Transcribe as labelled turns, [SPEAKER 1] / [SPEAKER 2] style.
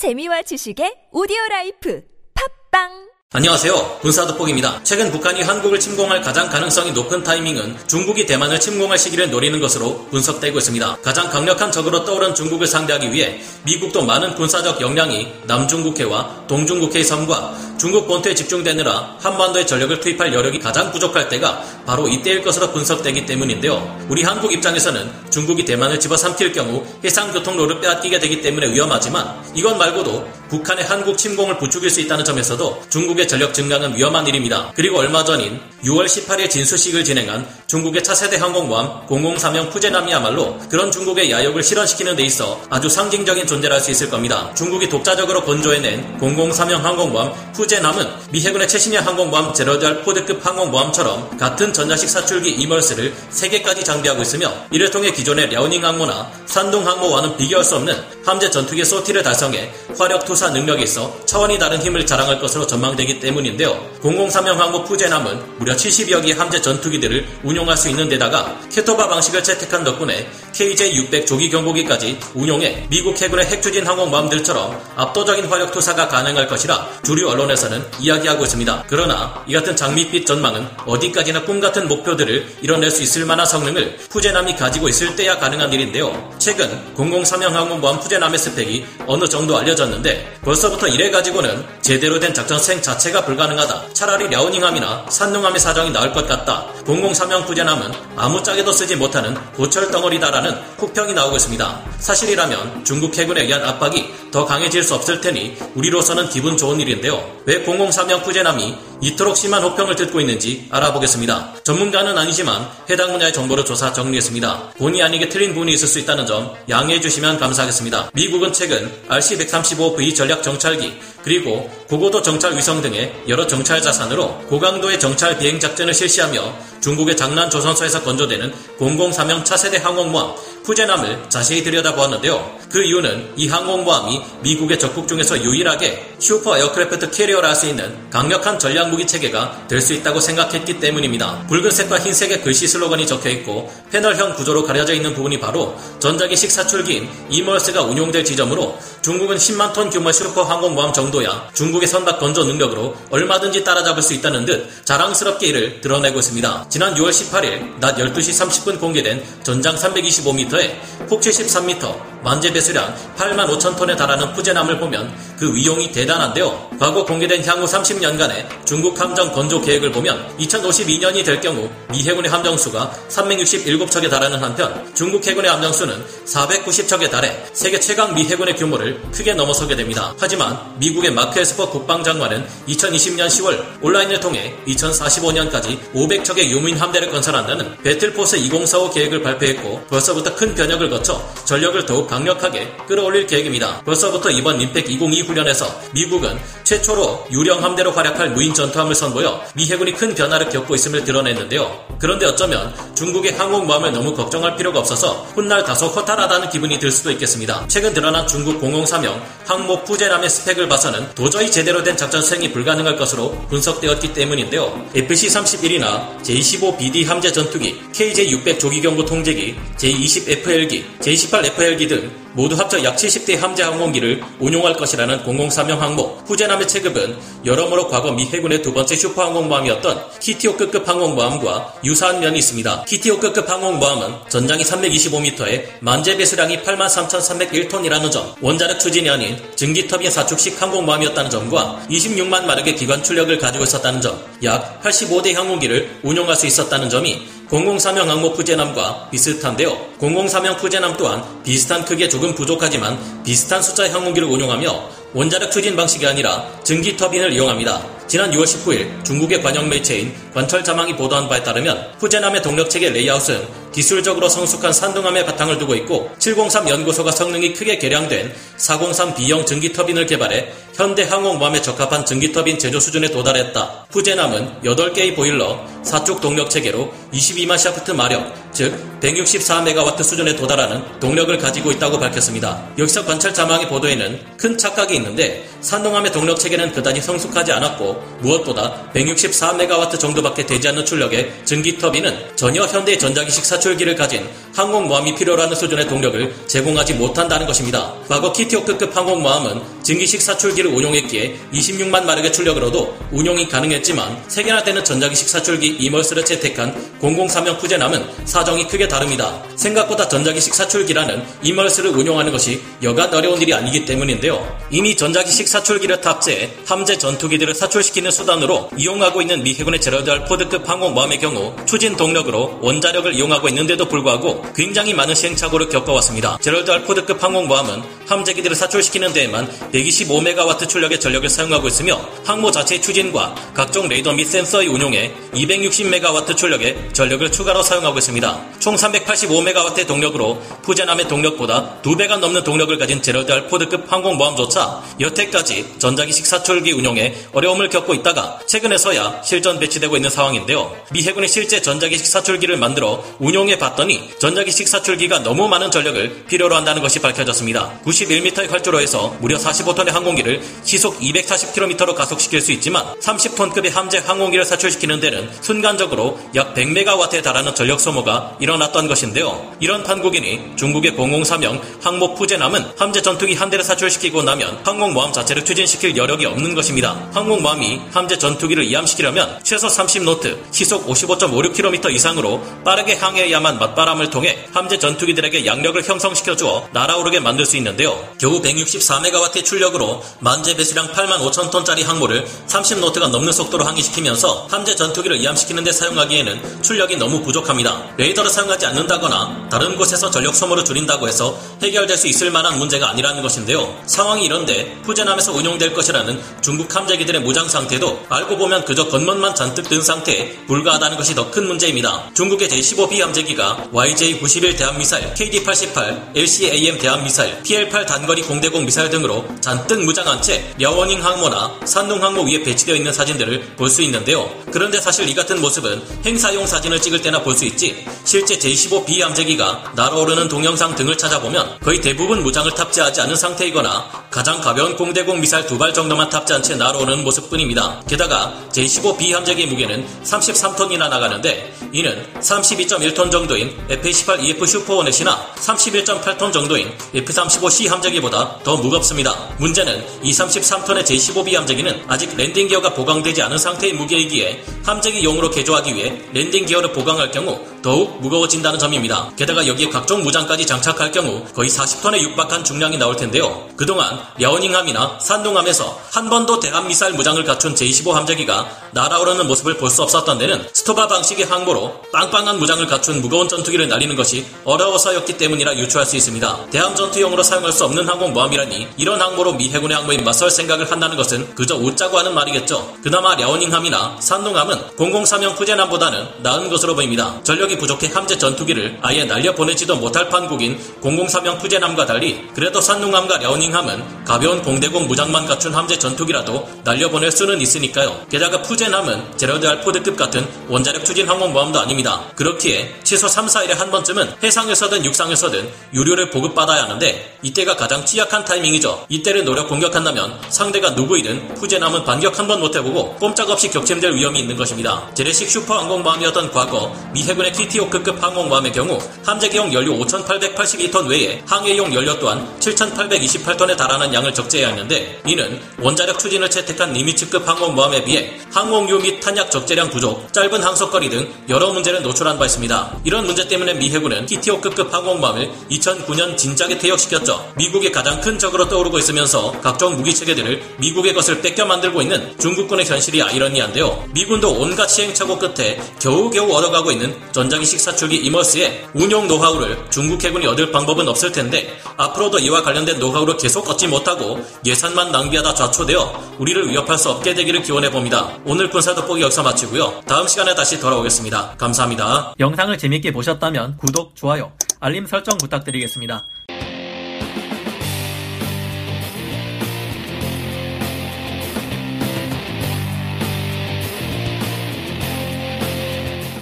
[SPEAKER 1] 재미와 지식의 오디오 life 팟빵
[SPEAKER 2] 안녕하세요. 군사도폭입니다. 최근 북한이 한국을 침공할 가장 가능성이 높은 타이밍은 중국이 대만을 침공할 시기를 노리는 것으로 분석되고 있습니다. 가장 강력한 적으로 떠오른 중국을 상대하기 위해 미국도 많은 군사적 역량이 남중국해와 동중국해의 섬과 중국 본토에 집중되느라 한반도에 전력을 투입할 여력이 가장 부족할 때가 바로 이때일 것으로 분석되기 때문인데요. 우리 한국 입장에서는 중국이 대만을 집어삼킬 경우 해상교통로를 빼앗기게 되기 때문에 위험하지만 이것 말고도 북한의 한국 침공을 부추길 수 있다는 점에서도 중국의 전력 증강은 위험한 일입니다. 그리고 얼마 전인 6월 18일 진수식을 진행한 중국의 차세대 항공모함 003형 푸젠함이야말로 그런 중국의 야욕을 실현시키는 데 있어 아주 상징적인 존재라 할 수 있을 겁니다. 중국이 독자적으로 건조해낸 003형 항공모함 푸젠함은 미 해군의 최신형 항공모함 제럴드 포드급 항공모함처럼 같은 전자식 사출기 EMALS를 3개까지 장비하고 있으며 이를 통해 기존의 랴오닝 항모나 산동 항모와는 비교할 수 없는 함재 전투기 sortie를 달성해 화력 투사 능력에 있어 차원이 다른 힘을 자랑할 것으로 전망되기 때문인데요. 003형 항모 푸젠함은 무려 70여 개의 함재 전투기들을 운용할 수 있는 데다가 CATOBAR 방식을 채택한 덕분에 KJ-600 조기 경보기까지 운용해 미국 해군의 핵추진 항공모함들처럼 압도적인 화력 투사가 가능할 것이라 주류 언론에서는 이야기하고 있습니다. 그러나 이 같은 장밋빛 전망은 어디까지나 꿈같은 목표들을 이뤄낼 수 있을 만한 성능을 푸제남이 가지고 있을 때야 가능한 일인데요. 최근 003형 항공모함 푸제남의 스펙이 어느 정도 알려졌는데 벌써부터 이래 가지고는 제대로 된 작전 수행 자체가 불가능하다. 차라리 랴오닝함이나 산능함의 사정이 나을 것 같다. 003형 푸제남은 아무짝에도 쓰지 못하는 고철 덩어리다라 는 혹평이 나오고 있습니다. 사실이라면 중국 해군에 의한 압박이 더 강해질 수 없을 테니 우리로서는 기분 좋은 일인데요. 왜 003형 푸제남이 이토록 심한 혹평을 듣고 있는지 알아보겠습니다. 전문가는 아니지만 해당 분야의 정보를 조사 정리했습니다. 본의 아니게 틀린 부분이 있을 수 있다는 점 양해해 주시면 감사하겠습니다. 미국은 최근 RC-135V 전략 정찰기 그리고 고고도 정찰 위성 등의 여러 정찰 자산으로 고강도의 정찰 비행 작전을 실시하며 중국의 장난 조선소에서 건조되는 003형 차세대 항공모함 푸젠함을 자세히 들여다보았는데요. 그 이유는 이 항공모함이 미국의 적국 중에서 유일하게 super aircraft carrier라 할 수 있는 강력한 전략 무기 체계가 될 수 있다고 생각했기 때문입니다. 붉은색과 흰색의 글씨 슬로건이 적혀 있고 패널형 구조로 가려져 있는 부분이 바로 전자기식 사출기인 EMALS가 운용될 지점으로 중국은 10만 톤 규모의 슈퍼 항공모함 정도야 중국의 선박 건조 능력으로 얼마든지 따라잡을 수 있다는 듯 자랑스럽게 이를 드러내고 있습니다. 지난 6월 18일 낮 12시 30분 공개된 전장 325m 에 폭 73m, 만재 배수량 8만 5천 톤에 달하는 푸젠함을 보면 그 위용이 대단한데요. 과거 공개된 향후 30년간의 중국 함정 건조 계획을 보면 2052년이 될 경우 미 해군의 함정수가 367척에 달하는 한편 중국 해군의 함정수는 490척에 달해 세계 최강 미 해군의 규모를 크게 넘어서게 됩니다. 하지만 미국의 마크 에스퍼 국방장관은 2020년 10월 온라인을 통해 2045년까지 500척의 유무인 함대를 건설한다는 Battle Force 2045 계획을 발표했고 벌써부터 큰 변혁을 거쳐 전력을 더욱 강력하게 끌어올릴 계획입니다. 벌써부터 이번 민팩 2022 훈련에서 미국은 최초로 유령 함대로 활약할 무인 전투함을 선보여 미 해군이 큰 변화를 겪고 있음을 드러냈는데요. 그런데 어쩌면 중국의 항공모함을 너무 걱정할 필요가 없어서 훗날 다소 허탈하다는 기분이 들 수도 있겠습니다. 최근 드러난 중국 003형 항모 푸제남의 스펙을 봐서는 도저히 제대로 된 작전 수행이 불가능할 것으로 분석되었기 때문인데요. FC-31이나 J-15BD 함재 전투기, KJ-600 조기경보 통제기, J-20FL기, J-18FL기 등 모두 합쳐 약 70대 함재 항공기를 운용할 것이라는 003형 항모 푸젠함의 체급은 여러모로 과거 미 해군의 두 번째 슈퍼 항공모함이었던 키티호크급 항공모함과 유사한 면이 있습니다. 키티호크급 항공모함은 전장이 325m에 만재 배수량이 83,301톤이라는 점, 원자력 추진이 아닌 증기터빈 4축식 항공모함이었다는 점과 26만 마력의 기관 출력을 가지고 있었다는 점, 약 85대 항공기를 운용할 수 있었다는 점이 003형 항모 푸젠함과 비슷한데요. 003형 푸젠함 또한 비슷한 크기에 조금 부족하지만 비슷한 숫자의 항공기를 운용하며 원자력 추진 방식이 아니라 증기 터빈을 이용합니다. 지난 6월 19일 중국의 관영 매체인 관찰자망이 보도한 바에 따르면 푸젠함의 동력체계 레이아웃은 기술적으로 성숙한 산둥함에 바탕을 두고 있고 703 연구소가 성능이 크게 개량된 403 B형 증기터빈을 개발해 현대 항공모함에 적합한 증기터빈 제조 수준에 도달했다. 푸젠함은 8개의 보일러, 4축 동력 체계로 22만 샤프트 마력, 즉 164메가와트 수준에 도달하는 동력을 가지고 있다고 밝혔습니다. 여기서 관찰 자망의 보도에는 큰 착각이 있는데 산동함의 동력 체계는 그다지 성숙하지 않았고 무엇보다 164메가와트 정도밖에 되지 않는 출력의 증기터빈은 전혀 현대 전자기식 사 출기를 가진 항공모함이 필요로 하는 수준의 동력을 제공하지 못한다는 것입니다. 과거 키티오크급 항공모함은 증기식 사출기를 운용했기에 26만 마력의 출력으로도 운용이 가능했지만 3개나 되는 전자기식 사출기 이멀스를 채택한 003형 푸젠함은 사정이 크게 다릅니다. 생각보다 전자기식 사출기라는 EMALS를 운용하는 것이 여간 어려운 일이 아니기 때문인데요. 이미 전자기식 사출기를 탑재해 함재 전투기들을 사출시키는 수단으로 이용하고 있는 미 해군의 제럴드 R. 포드급 항공모함의 경우 추진 동력으로 원자력을 이용하고 있는데도 불구하고 굉장히 많은 시행착오를 겪어왔습니다. 제럴드 R. 포드급 항공모함은 함재기들을 사출시키는 데에만 125메가와트 출력의 전력을 사용하고 있으며 항모 자체의 추진과 각종 레이더 및 센서의 운용에 260메가와트 출력의 전력을 추가로 사용하고 있습니다. 총 385메가와트의 동력으로 푸젠함의 동력보다 2배가 넘는 동력을 가진 제럴드 R. 포드급 항공모함조차 여태까지 전자기식 사출기 운용에 어려움을 겪고 있다가 최근에서야 실전 배치되고 있는 상황인데요. 미 해군이 실제 전자기식 사출기를 만들어 운용 해 봤더니 전자기 식 사출기가 너무 많은 전력을 필요로 한다는 것이 밝혀졌습니다. 91m의 활주로에서 무려 45톤의 항공기를 시속 240km로 가속시킬 수 있지만 30톤급의 함재 항공기를 사출시키는 데는 순간적으로 약 100메가와트에 달하는 전력 소모가 일어났던 것인데요. 이런 판국이니 중국의 003형 항모 푸제남은 함재 전투기 한 대를 사출시키고 나면 항공모함 자체를 추진시킬 여력이 없는 것입니다. 항공모함이 함재 전투기를 이함시키려면 최소 30노트, 시속 55.56km 이상으로 빠르게 항해 해야만 맞바람을 통해 함재 전투기들에게 양력을 형성시켜 주어 날아오르게 만들 수 있는데요. 겨우 164메가와트의 출력으로 만재 배수량 8만 5천 톤짜리 항모를 30노트가 넘는 속도로 항해시키면서 함재 전투기를 이함시키는 데 사용하기에는 출력이 너무 부족합니다. 레이더를 사용하지 않는다거나 다른 곳에서 전력 소모를 줄인다고 해서 해결될 수 있을 만한 문제가 아니라는 것인데요. 상황이 이런데 푸제남에서 운용될 것이라는 중국 함재기들의 무장 상태도 알고 보면 그저 겉멋만 잔뜩 든 상태에 불과하다는 것이 더 큰 문제입니다. 중국의 제15B 함재 기가 YJ-91 대함미사일, KD-88, LCAM 대함미사일, PL-8 단거리 공대공 미사일 등으로 잔뜩 무장한 채 려워닝 항모나 산둥 항모 위에 배치되어 있는 사진들을 볼 수 있는데요. 그런데 사실 이 같은 모습은 행사용 사진을 찍을 때나 볼 수 있지 실제 J-15B 함재기가 날아오르는 동영상 등을 찾아보면 거의 대부분 무장을 탑재하지 않은 상태이거나 가장 가벼운 공대공 미사일 두 발 정도만 탑재한 채 날아오르는 모습뿐입니다. 게다가 J-15B 함재기 무게는 33톤이나 나가는데 이는 32.1톤 정도인 F-18EF 슈퍼호넷이나 31.8톤 정도인 F-35C 함재기보다 더 무겁습니다. 문제는 이 33톤의 J-15B 함재기는 아직 랜딩 기어가 보강되지 않은 상태의 무게이기에 함재기용으로 개조하기 위해 랜딩 기어를 보강할 경우 더욱 무거워진다는 점입니다. 게다가 여기에 각종 무장까지 장착할 경우 거의 40톤에 육박한 중량이 나올 텐데요. 그동안 랴오닝함이나 산둥함에서 한 번도 대함 미사일 무장을 갖춘 J-15 함재기가 날아오르는 모습을 볼 수 없었던 데는 스토바 방식의 항모로 빵빵한 무장을 갖춘 무거운 전투기를 날리는 것이 어려워서였기 때문이라 유추할 수 있습니다. 대함 전투용으로 사용할 수 없는 항공모함이라니 이런 항모로 미 해군의 항모에 맞설 생각을 한다는 것은 그저 웃자고 하는 말이겠죠. 그나마 려닝함이나 산둥함은 003형 푸제남보다는 나은 것으로 보입니다. 전력 이 부족해 함재 전투기를 아예 날려보내지도 못할 판국인 003형 푸제남과 달리 그래도 산둥함과 려닝함은 가벼운 공대공 무장만 갖춘 함재 전투기라도 날려보낼 수는 있으니까요. 게다가 푸제남은 제러드 알포드급 같은 원자력 추진 항공모함도 아닙니다. 그렇기에 최소 3, 4일에 한 번쯤은 해상에서든 육상에서든 유료를 보급받아야 하는데 이때가 가장 취약한 타이밍이죠. 이때를 노려 공격한다면 상대가 누구이든 푸젠함은 반격 한 번 못해보고 꼼짝없이 격침될 위험이 있는 것입니다. 재래식 슈퍼 항공모함이었던 과거 미 해군의 키티호크급 항공모함의 경우 함재기용 연료 5,882톤 외에 항해용 연료 또한 7,828톤에 달하는 양을 적재해야 했는데 이는 원자력 추진을 채택한 니미츠급 항공모함에 비해 항공유 및 탄약 적재량 부족, 짧은 항속거리 등 여러 문제를 노출한 바 있습니다. 이런 문제 때문에 미 해군은 키티호크급 항공모함을 2009년 진작에 퇴역시켰죠. 미국의 가장 큰 적으로 떠오르고 있으면서 각종 무기 체계들을 미국의 것을 베껴 만들고 있는 중국군의 현실이 아이러니한데요. 미군도 온갖 시행착오 끝에 겨우겨우 얻어가고 있는 전자기식 사출기 EMALS의 운용 노하우를 중국 해군이 얻을 방법은 없을 텐데 앞으로도 이와 관련된 노하우를 계속 얻지 못하고 예산만 낭비하다 좌초되어 우리를 위협할 수 없게 되기를 기원해 봅니다. 오늘 군사 돋보기 여기서 마치고요. 다음 시간에 다시 돌아오겠습니다. 감사합니다.
[SPEAKER 3] 영상을 재밌게 보셨다면 구독, 좋아요, 알림 설정 부탁드리겠습니다.